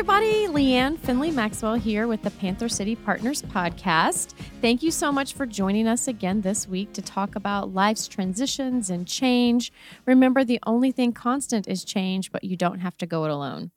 Everybody. Leann Finley Maxwell here with the Panther City Partners podcast. Thank you so much for joining us again this week to talk about life's transitions and change. Remember, the only thing constant is change, but you don't have to go it alone.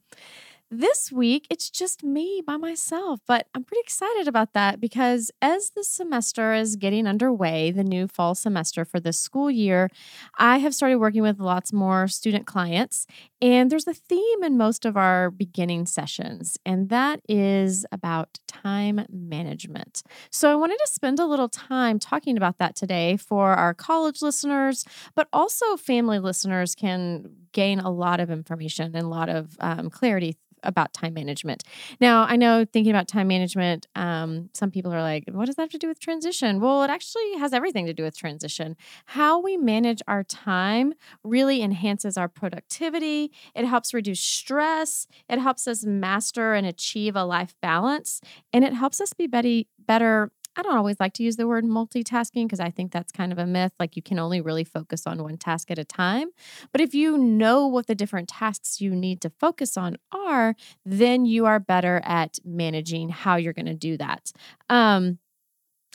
This week, it's just me by myself, but I'm pretty excited about that because as the semester is getting underway, the new fall semester for this school year, I have started working with lots more student clients. And there's a theme in most of our beginning sessions, and that is about time management. So I wanted to spend a little time talking about that today for our college listeners, but also family listeners can gain a lot of information and a lot of um, clarity about time management. Now, I know thinking about time management, um, some people are like, what does that have to do with transition? Well, it actually has everything to do with transition. How we manage our time really enhances our productivity, it helps reduce stress, it helps us master and achieve a life balance, and it helps us be better, better I don't always like to use the word multitasking because I think that's kind of a myth. Like you can only really focus on one task at a time. But if you know what the different tasks you need to focus on are, then you are better at managing how you're going to do that. Um,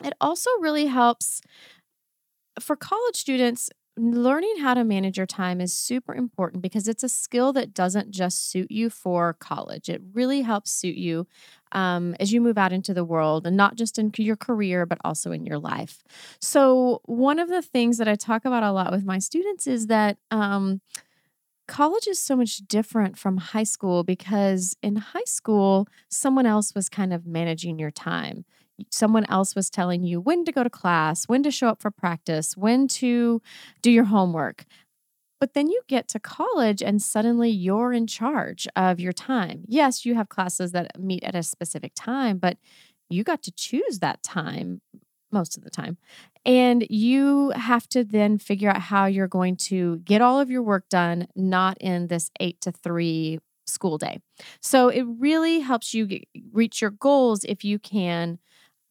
it also really helps for college students learning how to manage your time is super important because it's a skill that doesn't just suit you for college. It really helps suit you um, as you move out into the world and not just in your career, but also in your life. So, one of the things that I talk about a lot with my students is that. Um, college is so much different from high school because in high school, someone else was kind of managing your time someone else was telling you when to go to class, when to show up for practice, when to do your homework. But then you get to college and suddenly you're in charge of your time. Yes, you have classes that meet at a specific time, but you got to choose that time most of the time. And you have to then figure out how you're going to get all of your work done, not in this eight to three school day. So it really helps you get, reach your goals if you can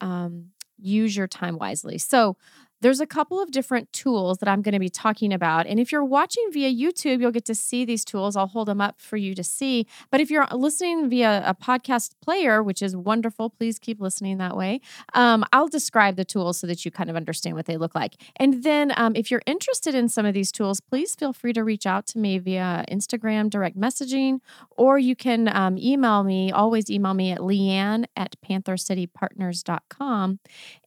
um, use your time wisely. So, there's a couple of different tools that I'm going to be talking about. And if you're watching via YouTube, you'll get to see these tools. I'll hold them up for you to see. But if you're listening via a podcast player, which is wonderful, please keep listening that way. Um, I'll describe the tools so that you kind of understand what they look like. And then um, if you're interested in some of these tools, please feel free to reach out to me via Instagram direct messaging, or you can um, email me. Always email me at leann at panthercitypartners.com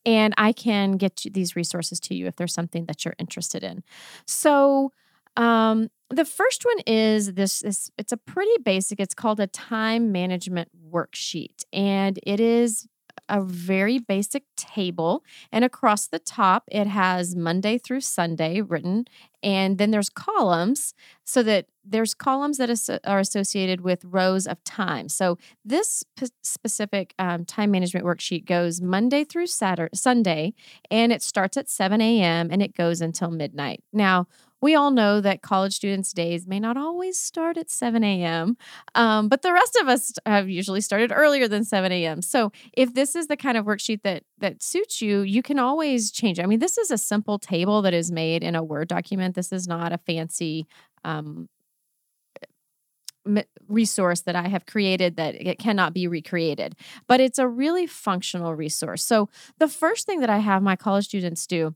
and I can get these resources to you if there's something that you're interested in. So, um, the first one is this, this it's a pretty basic it's called a time management worksheet and it is a very basic table. And across the top, it has Monday through Sunday written. And then there's columns so that there's columns that are associated with rows of time. So this p- specific um, time management worksheet goes Monday through Saturday, Sunday, and it starts at 7 a.m. and it goes until midnight. Now, we all know that college students' days may not always start at 7 a.m., um, but the rest of us have usually started earlier than 7 a.m. So if this is the kind of worksheet that that suits you, you can always change. I mean, this is a simple table that is made in a Word document. This is not a fancy um, resource that I have created that it cannot be recreated, but it's a really functional resource. So, the first thing that I have my college students do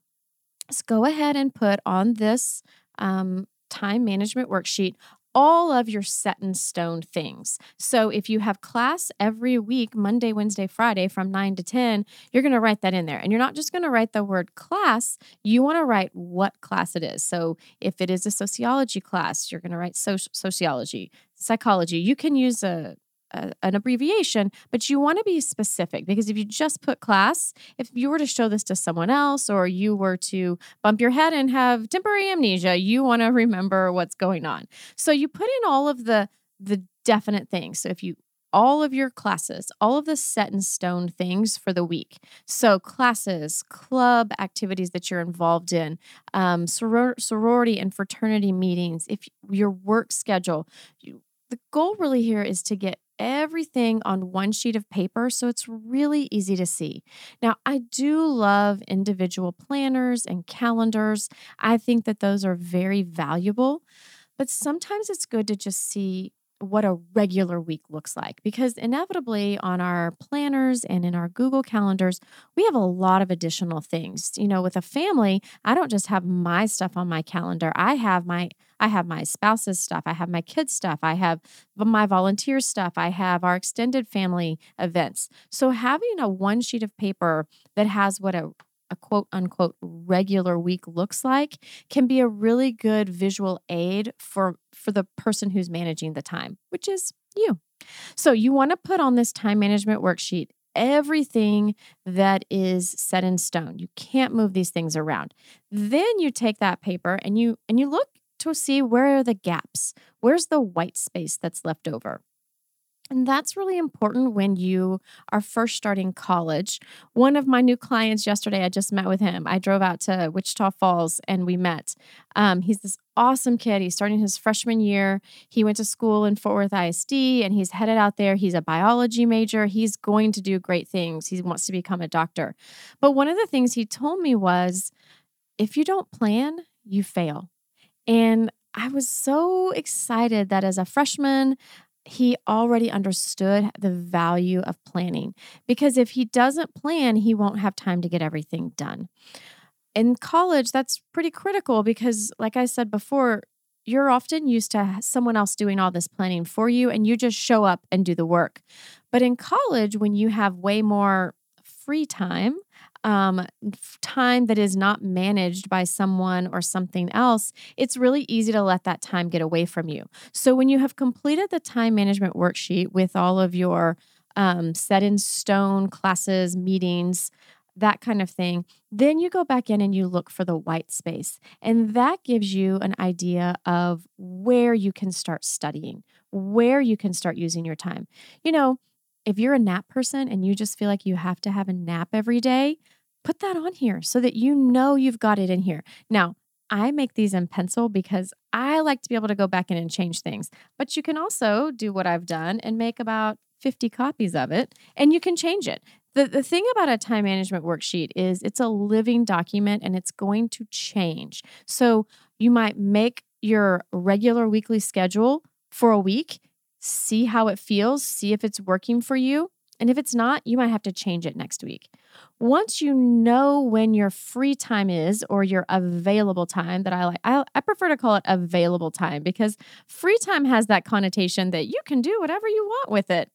is go ahead and put on this um, time management worksheet all of your set in stone things. So if you have class every week, Monday, Wednesday, Friday from 9 to 10, you're going to write that in there. And you're not just going to write the word class, you want to write what class it is. So if it is a sociology class, you're going to write so- sociology, psychology. You can use a a, an abbreviation, but you want to be specific because if you just put class, if you were to show this to someone else or you were to bump your head and have temporary amnesia, you want to remember what's going on. So you put in all of the the definite things. So if you all of your classes, all of the set in stone things for the week. So, classes, club activities that you're involved in, um, soror- sorority and fraternity meetings, if your work schedule. You, the goal really here is to get everything on one sheet of paper so it's really easy to see. Now, I do love individual planners and calendars. I think that those are very valuable, but sometimes it's good to just see what a regular week looks like because inevitably on our planners and in our Google calendars, we have a lot of additional things. You know, with a family, I don't just have my stuff on my calendar. I have my I have my spouse's stuff, I have my kids' stuff, I have my volunteer stuff, I have our extended family events. So having a one sheet of paper that has what a a quote unquote regular week looks like can be a really good visual aid for for the person who's managing the time which is you. So you want to put on this time management worksheet everything that is set in stone. You can't move these things around. Then you take that paper and you and you look to see where are the gaps? Where's the white space that's left over and that's really important when you are first starting college. One of my new clients yesterday, I just met with him. I drove out to Wichita Falls and we met. Um, he's this awesome kid. He's starting his freshman year. He went to school in Fort Worth ISD and he's headed out there. He's a biology major. He's going to do great things. He wants to become a doctor. But one of the things he told me was if you don't plan, you fail. And I was so excited that as a freshman, he already understood the value of planning because if he doesn't plan, he won't have time to get everything done. In college, that's pretty critical because, like I said before, you're often used to someone else doing all this planning for you and you just show up and do the work. But in college, when you have way more free time, um, time that is not managed by someone or something else, it's really easy to let that time get away from you. So when you have completed the time management worksheet with all of your um, set in stone classes, meetings, that kind of thing. Then you go back in and you look for the white space. And that gives you an idea of where you can start studying, where you can start using your time. You know, if you're a nap person and you just feel like you have to have a nap every day, put that on here so that you know you've got it in here. Now, I make these in pencil because I like to be able to go back in and change things. But you can also do what I've done and make about 50 copies of it and you can change it. The, the thing about a time management worksheet is it's a living document and it's going to change. So you might make your regular weekly schedule for a week, see how it feels, see if it's working for you. And if it's not, you might have to change it next week. Once you know when your free time is or your available time, that I like, I, I prefer to call it available time because free time has that connotation that you can do whatever you want with it.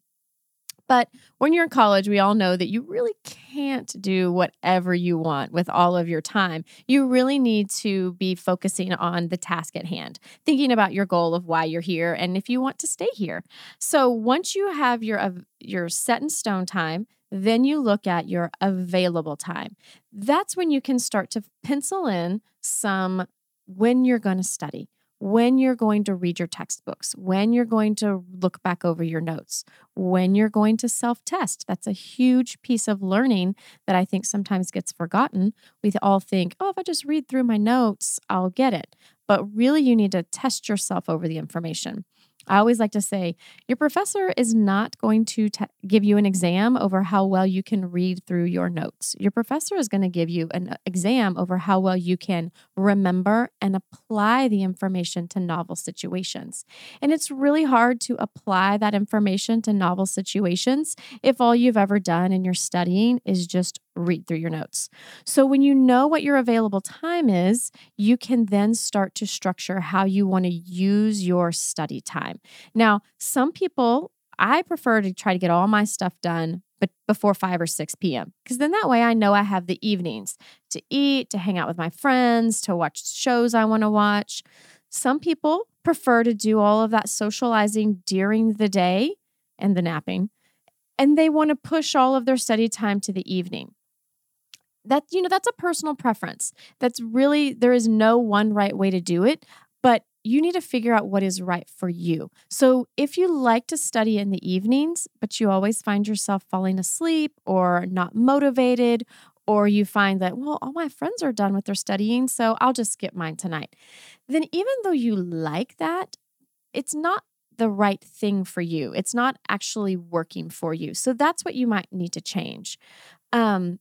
But when you're in college, we all know that you really can't do whatever you want with all of your time. You really need to be focusing on the task at hand, thinking about your goal of why you're here and if you want to stay here. So once you have your your set in stone time, then you look at your available time. That's when you can start to pencil in some when you're going to study when you're going to read your textbooks, when you're going to look back over your notes, when you're going to self test. That's a huge piece of learning that I think sometimes gets forgotten. We all think, oh, if I just read through my notes, I'll get it. But really, you need to test yourself over the information. I always like to say your professor is not going to te- give you an exam over how well you can read through your notes. Your professor is going to give you an uh, exam over how well you can remember and apply the information to novel situations. And it's really hard to apply that information to novel situations if all you've ever done in your studying is just read through your notes. So when you know what your available time is, you can then start to structure how you want to use your study time. Now, some people, I prefer to try to get all my stuff done but before 5 or 6 p.m. because then that way I know I have the evenings to eat, to hang out with my friends, to watch shows I want to watch. Some people prefer to do all of that socializing during the day and the napping and they want to push all of their study time to the evening that you know that's a personal preference. That's really there is no one right way to do it but you need to figure out what is right for you. So if you like to study in the evenings but you always find yourself falling asleep or not motivated or you find that well all my friends are done with their studying so i'll just skip mine tonight then even though you like that it's not the right thing for you. It's not actually working for you. So that's what you might need to change. Um,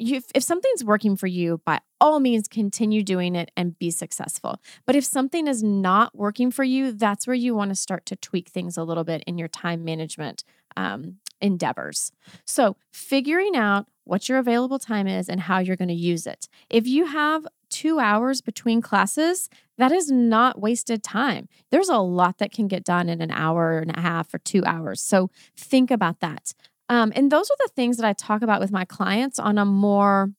you, if something's working for you, by all means, continue doing it and be successful. But if something is not working for you, that's where you want to start to tweak things a little bit in your time management um, endeavors. So, figuring out what your available time is and how you're going to use it. If you have two hours between classes, that is not wasted time. There's a lot that can get done in an hour and a half or two hours. So, think about that. Um, and those are the things that I talk about with my clients on a more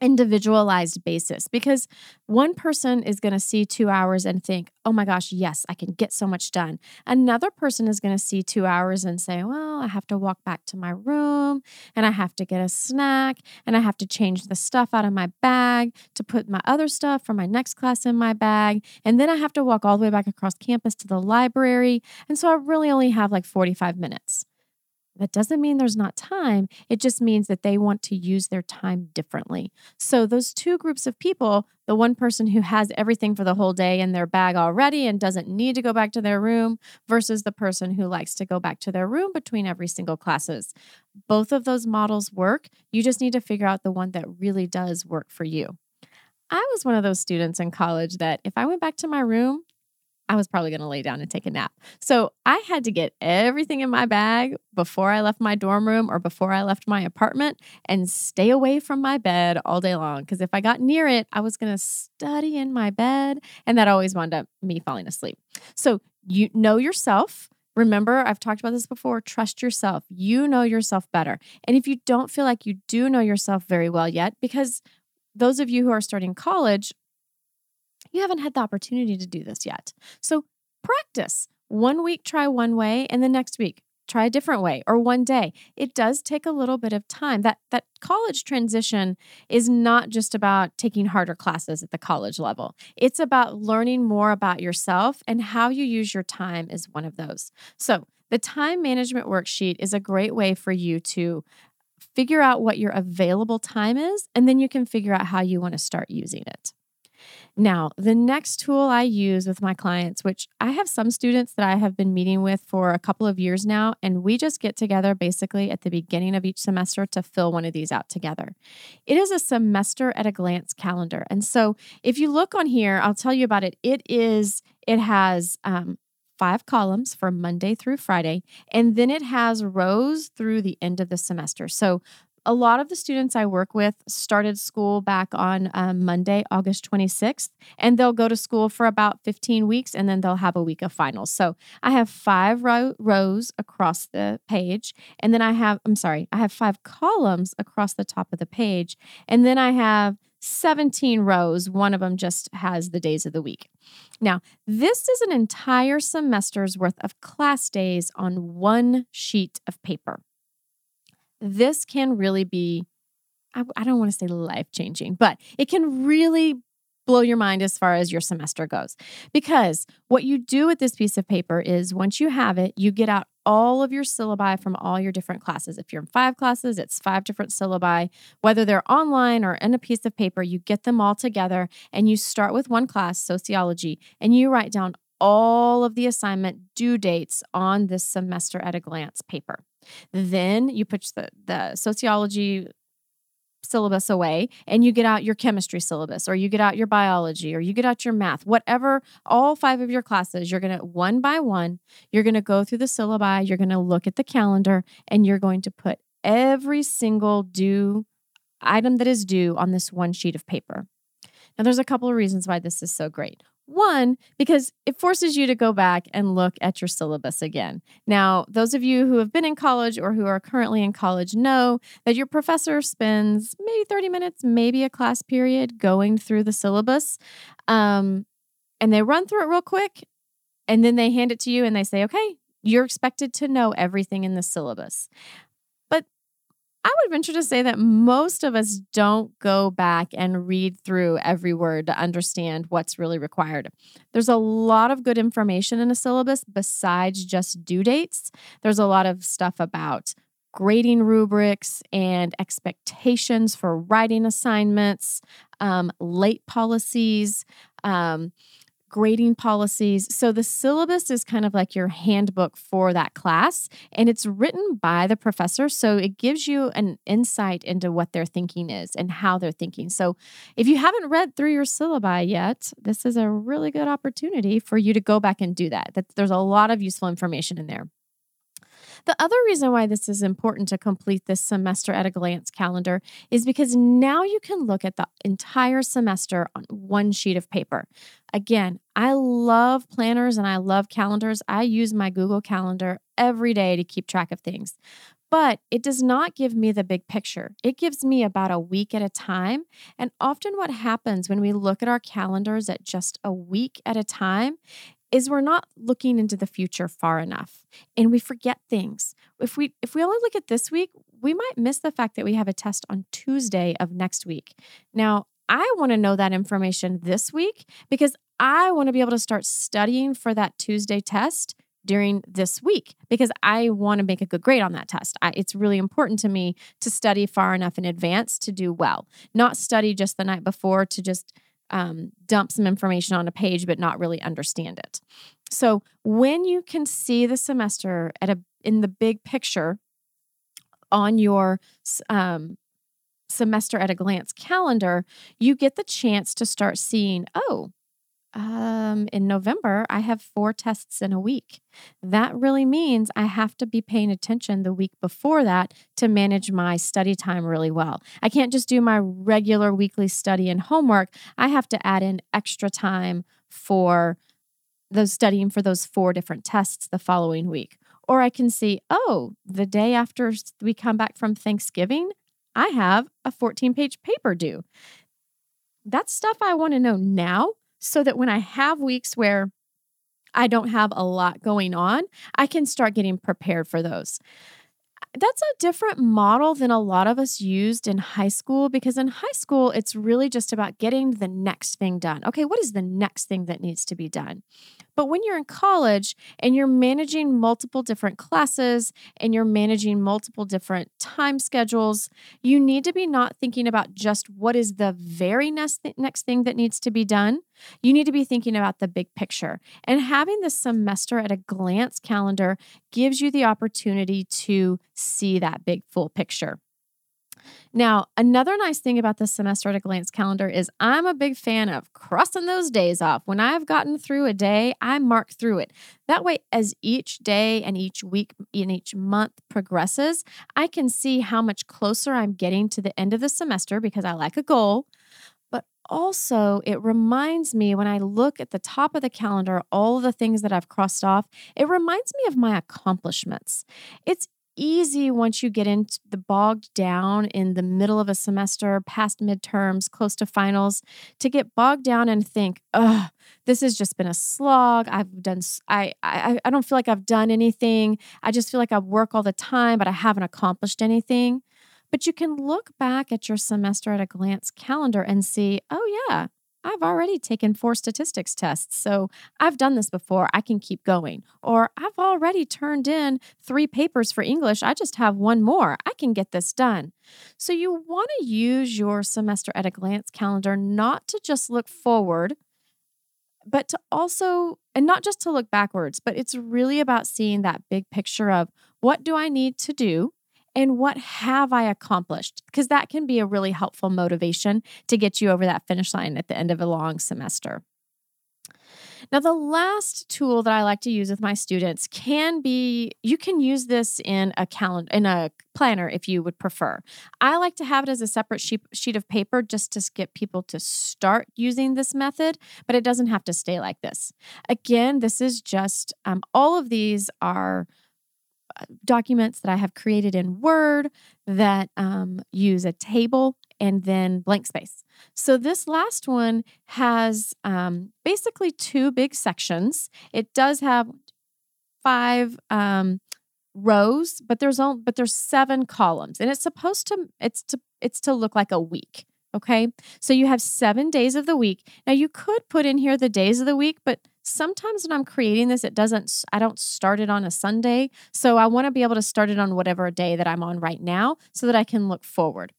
individualized basis because one person is going to see two hours and think, oh my gosh, yes, I can get so much done. Another person is going to see two hours and say, well, I have to walk back to my room and I have to get a snack and I have to change the stuff out of my bag to put my other stuff for my next class in my bag. And then I have to walk all the way back across campus to the library. And so I really only have like 45 minutes. That doesn't mean there's not time. It just means that they want to use their time differently. So, those two groups of people the one person who has everything for the whole day in their bag already and doesn't need to go back to their room versus the person who likes to go back to their room between every single classes. Both of those models work. You just need to figure out the one that really does work for you. I was one of those students in college that if I went back to my room, I was probably going to lay down and take a nap. So I had to get everything in my bag before I left my dorm room or before I left my apartment and stay away from my bed all day long. Because if I got near it, I was going to study in my bed. And that always wound up me falling asleep. So you know yourself. Remember, I've talked about this before. Trust yourself. You know yourself better. And if you don't feel like you do know yourself very well yet, because those of you who are starting college you haven't had the opportunity to do this yet. So practice. One week, try one way, and the next week, try a different way or one day. It does take a little bit of time. That that college transition is not just about taking harder classes at the college level. It's about learning more about yourself and how you use your time is one of those. So the time management worksheet is a great way for you to figure out what your available time is and then you can figure out how you want to start using it now, the next tool I use with my clients, which I have some students that I have been meeting with for a couple of years now, and we just get together basically at the beginning of each semester to fill one of these out together. It is a semester at a glance calendar. And so if you look on here, I'll tell you about it. It is, it has, um, five columns for Monday through Friday, and then it has rows through the end of the semester. So a lot of the students I work with started school back on um, Monday, August 26th, and they'll go to school for about 15 weeks and then they'll have a week of finals. So I have five row- rows across the page, and then I have, I'm sorry, I have five columns across the top of the page, and then I have 17 rows. One of them just has the days of the week. Now, this is an entire semester's worth of class days on one sheet of paper this can really be, I, I don't want to say life changing, but it can really blow your mind as far as your semester goes. Because what you do with this piece of paper is once you have it, you get out all of your syllabi from all your different classes. If you're in five classes, it's five different syllabi. Whether they're online or in a piece of paper, you get them all together and you start with one class, sociology, and you write down all of the assignment due dates on this semester at a glance paper. Then you put the, the sociology syllabus away and you get out your chemistry syllabus or you get out your biology or you get out your math whatever all five of your classes you're going to one by one you're going to go through the syllabi you're going to look at the calendar and you're going to put every single due item that is due on this one sheet of paper. Now there's a couple of reasons why this is so great one, because it forces you to go back and look at your syllabus again. Now, those of you who have been in college or who are currently in college know that your professor spends maybe 30 minutes, maybe a class period going through the syllabus. Um, and they run through it real quick and then they hand it to you and they say, okay, you're expected to know everything in the syllabus. I would venture to say that most of us don't go back and read through every word to understand what's really required. There's a lot of good information in a syllabus besides just due dates. There's a lot of stuff about grading rubrics and expectations for writing assignments, um, late policies. Um, grading policies. So the syllabus is kind of like your handbook for that class, and it's written by the professor. So it gives you an insight into what their thinking is and how they're thinking. So if you haven't read through your syllabi yet, this is a really good opportunity for you to go back and do that. that there's a lot of useful information in there. The other reason why this is important to complete this semester at a glance calendar is because now you can look at the entire semester on one sheet of paper. Again, I love planners and I love calendars. I use my Google Calendar every day to keep track of things. But it does not give me the big picture. It gives me about a week at a time. And often, what happens when we look at our calendars at just a week at a time is we're not looking into the future far enough and we forget things. If we if we only look at this week, we might miss the fact that we have a test on Tuesday of next week. Now, I want to know that information this week because I want to be able to start studying for that Tuesday test during this week because I want to make a good grade on that test. I, it's really important to me to study far enough in advance to do well, not study just the night before to just um, dump some information on a page but not really understand it. So when you can see the semester at a in the big picture on your um, semester at a glance calendar, you get the chance to start seeing, oh, um, in November, I have four tests in a week. That really means I have to be paying attention the week before that to manage my study time really well. I can't just do my regular weekly study and homework. I have to add in extra time for those studying for those four different tests the following week. Or I can see, oh, the day after we come back from Thanksgiving, I have a 14 page paper due. That's stuff I want to know now so that when I have weeks where I don't have a lot going on, I can start getting prepared for those. That's a different model than a lot of us used in high school because in high school, it's really just about getting the next thing done. Okay, what is the next thing that needs to be done? But when you're in college and you're managing multiple different classes and you're managing multiple different time schedules, you need to be not thinking about just what is the very next, th- next thing that needs to be done. You need to be thinking about the big picture. And having the semester at a glance calendar gives you the opportunity to see that big full picture. Now, another nice thing about the semester at a glance calendar is I'm a big fan of crossing those days off. When I've gotten through a day, I mark through it. That way, as each day and each week and each month progresses, I can see how much closer I'm getting to the end of the semester because I like a goal. But also, it reminds me when I look at the top of the calendar, all the things that I've crossed off, it reminds me of my accomplishments. It's easy once you get into the bogged down in the middle of a semester, past midterms, close to finals, to get bogged down and think, oh, this has just been a slog. I've done, I, I, I don't feel like I've done anything. I just feel like I work all the time, but I haven't accomplished anything. But you can look back at your semester at a glance calendar and see, oh, yeah, I've already taken four statistics tests, so I've done this before. I can keep going. Or I've already turned in three papers for English. I just have one more. I can get this done. So you want to use your semester at a glance calendar not to just look forward, but to also, and not just to look backwards, but it's really about seeing that big picture of what do I need to do? And what have I accomplished? Because that can be a really helpful motivation to get you over that finish line at the end of a long semester. Now, the last tool that I like to use with my students can be you can use this in a calendar in a planner if you would prefer. I like to have it as a separate sheet, sheet of paper just to get people to start using this method, but it doesn't have to stay like this. Again, this is just um, all of these are documents that I have created in Word that um, use a table and then blank space. So this last one has um, basically two big sections. It does have five um, rows, but there's only but there's seven columns, and it's supposed to it's to it's to look like a week. Okay, so you have seven days of the week. Now you could put in here the days of the week, but sometimes when I'm creating this, it doesn't, I don't start it on a Sunday. So I want to be able to start it on whatever day that I'm on right now so that I can look forward.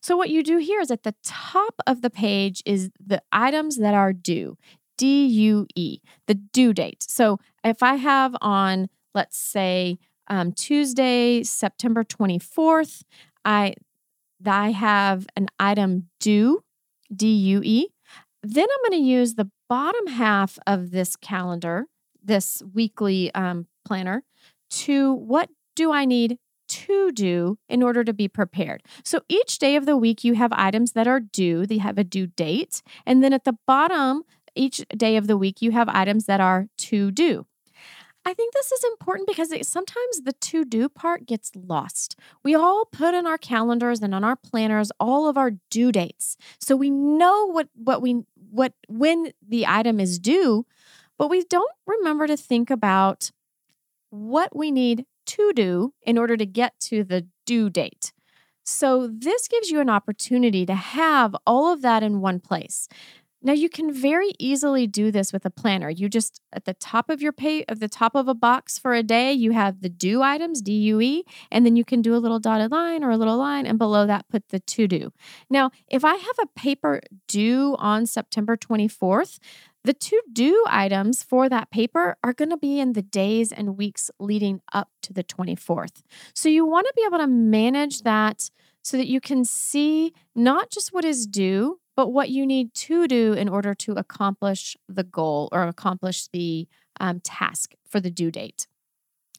So what you do here is at the top of the page is the items that are due. DUE, the due date. So if I have on, let's say, um, Tuesday, September 24th, I I have an item due, D U E. Then I'm going to use the bottom half of this calendar, this weekly um, planner, to what do I need to do in order to be prepared. So each day of the week, you have items that are due, they have a due date. And then at the bottom, each day of the week, you have items that are to do. I think this is important because it, sometimes the to do part gets lost. We all put in our calendars and on our planners all of our due dates. So we know what what we what when the item is due, but we don't remember to think about what we need to do in order to get to the due date. So, this gives you an opportunity to have all of that in one place. Now you can very easily do this with a planner. You just at the top of your pay at the top of a box for a day, you have the due items, DUE, and then you can do a little dotted line or a little line and below that put the to do. Now, if I have a paper due on September 24th, the to do items for that paper are going to be in the days and weeks leading up to the 24th. So you want to be able to manage that so that you can see not just what is due, but what you need to do in order to accomplish the goal or accomplish the um, task for the due date.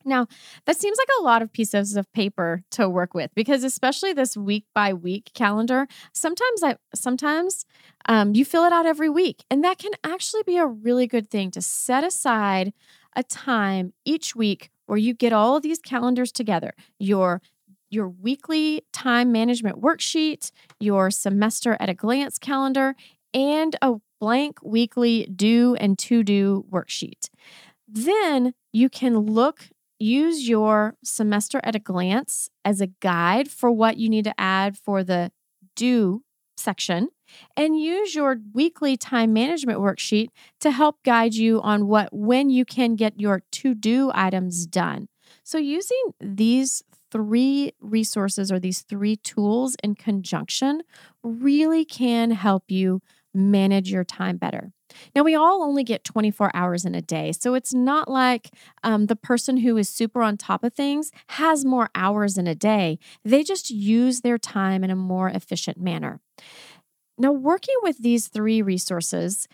Now, that seems like a lot of pieces of paper to work with because especially this week by week calendar, sometimes I sometimes um, you fill it out every week, and that can actually be a really good thing to set aside a time each week where you get all of these calendars together. Your your weekly time management worksheet, your semester at a glance calendar, and a blank weekly do and to do worksheet. Then you can look, use your semester at a glance as a guide for what you need to add for the do section and use your weekly time management worksheet to help guide you on what when you can get your to do items done. So using these three resources or these three tools in conjunction really can help you manage your time better. Now, we all only get 24 hours in a day. So it's not like um, the person who is super on top of things has more hours in a day. They just use their time in a more efficient manner. Now, working with these three resources,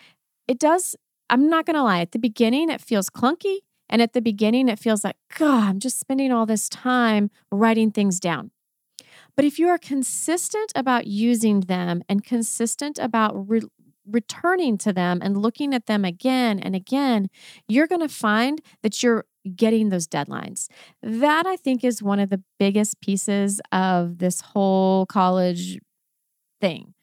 it does, I'm not going to lie, at the beginning, it feels clunky. And at the beginning, it feels like, God, I'm just spending all this time writing things down. But if you are consistent about using them and consistent about re- returning to them and looking at them again and again, you're going to find that you're getting those deadlines. That I think is one of the biggest pieces of this whole college thing.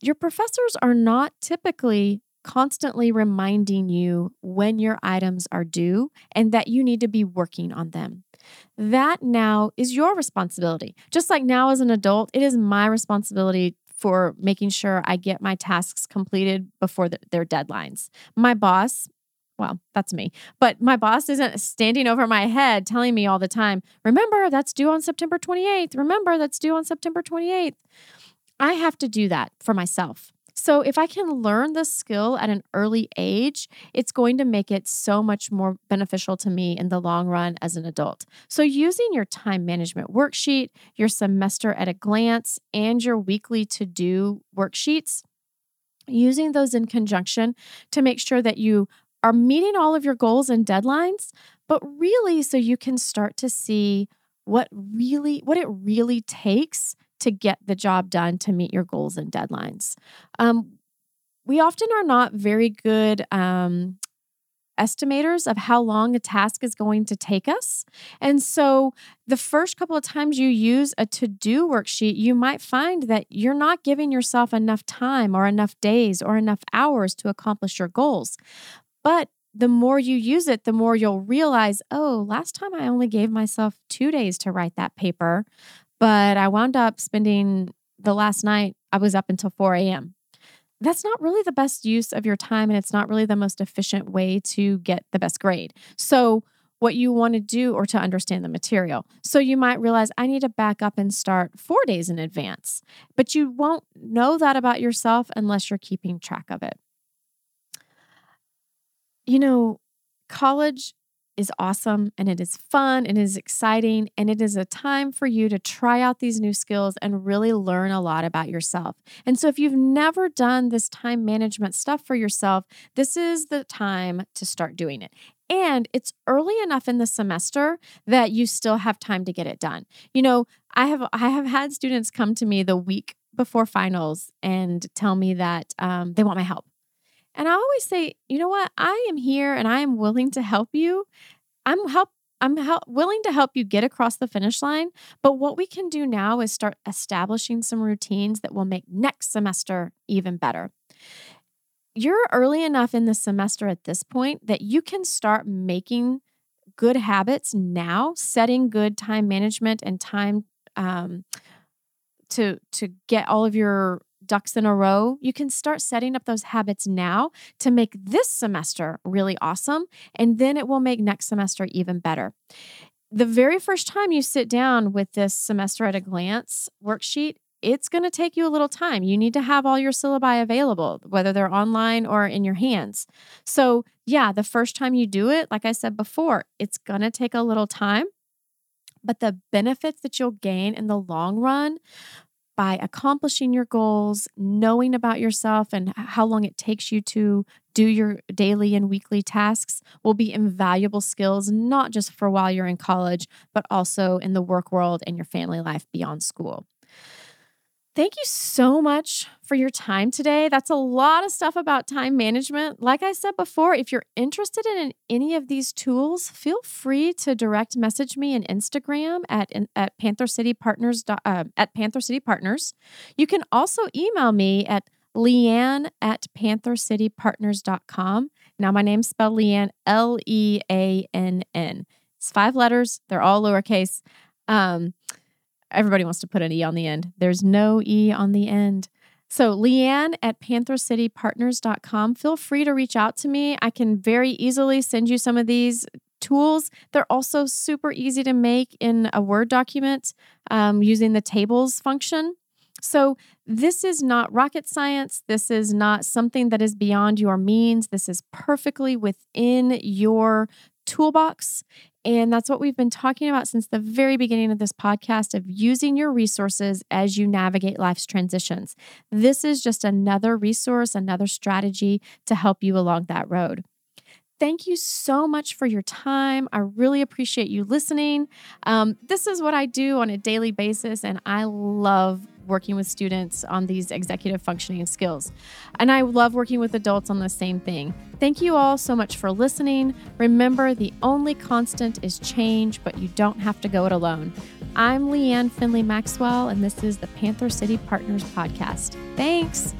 Your professors are not typically constantly reminding you when your items are due and that you need to be working on them. That now is your responsibility. Just like now as an adult, it is my responsibility for making sure I get my tasks completed before the, their deadlines. My boss, well, that's me. But my boss isn't standing over my head telling me all the time, remember, that's due on September 28th. Remember, that's due on September 28th. I have to do that for myself. So, if I can learn this skill at an early age, it's going to make it so much more beneficial to me in the long run as an adult. So, using your time management worksheet, your semester at a glance, and your weekly to do worksheets, using those in conjunction to make sure that you are meeting all of your goals and deadlines, but really so you can start to see what really what it really takes to get the job done to meet your goals and deadlines. Um, we often are not very good um, estimators of how long a task is going to take us. And so, the first couple of times you use a to do worksheet, you might find that you're not giving yourself enough time or enough days or enough hours to accomplish your goals. But the more you use it, the more you'll realize, oh, last time I only gave myself two days to write that paper. But I wound up spending the last night, I was up until 4 a.m. That's not really the best use of your time, and it's not really the most efficient way to get the best grade. So, what you want to do or to understand the material. So you might realize I need to back up and start four days in advance, but you won't know that about yourself unless you're keeping track of it. you know, college is awesome and it is fun and it is exciting and it is a time for you to try out these new skills and really learn a lot about yourself. And so if you've never done this time management stuff for yourself, this is the time to start doing it. And it's early enough in the semester that you still have time to get it done. You know, I have I have had students come to me the week before finals and tell me that um, they want my help. And I always say, you know what? I am here and I am willing to help you. I'm help I'm help, willing to help you get across the finish line, but what we can do now is start establishing some routines that will make next semester even better. You're early enough in the semester at this point that you can start making good habits now, setting good time management and time um, to to get all of your ducks in a row, you can start setting up those habits now to make this semester really awesome. And then it will make next semester even better. The very first time you sit down with this semester at a glance worksheet, it's going to take you a little time. You need to have all your syllabi available, whether they're online or in your hands. So, yeah, the first time you do it, like I said before, it's going to take a little time. But the benefits that you'll gain in the long run by accomplishing your goals, knowing about yourself and how long it takes you to do your daily and weekly tasks will be invaluable skills, not just for while you're in college, but also in the work world and your family life beyond school. Thank you so much for your time today. That's a lot of stuff about time management. Like I said before, if you're interested in any of these tools, feel free to direct message me on Instagram at, at Panther City Partners uh, at Panther City Partners. You can also email me at Leann at panthercitypartners.com. Now, my name's spelled Leann, L E A N N. It's five letters, they're all lowercase. Um, everybody wants to put an E on the end. There's no E on the end. So, Leann at panthercitypartners.com. Feel free to reach out to me. I can very easily send you some of these tools. They're also super easy to make in a Word document um, using the tables function. So, this is not rocket science. This is not something that is beyond your means. This is perfectly within your toolbox. And that's what we've been talking about since the very beginning of this podcast of using your resources as you navigate life's transitions. This is just another resource, another strategy to help you along that road. Thank you so much for your time. I really appreciate you listening. Um, this is what I do on a daily basis, and I love working with students on these executive functioning skills. And I love working with adults on the same thing. Thank you all so much for listening. Remember, the only constant is change, but you don't have to go it alone. I'm Leann Finley Maxwell, and this is the Panther City Partners Podcast. Thanks.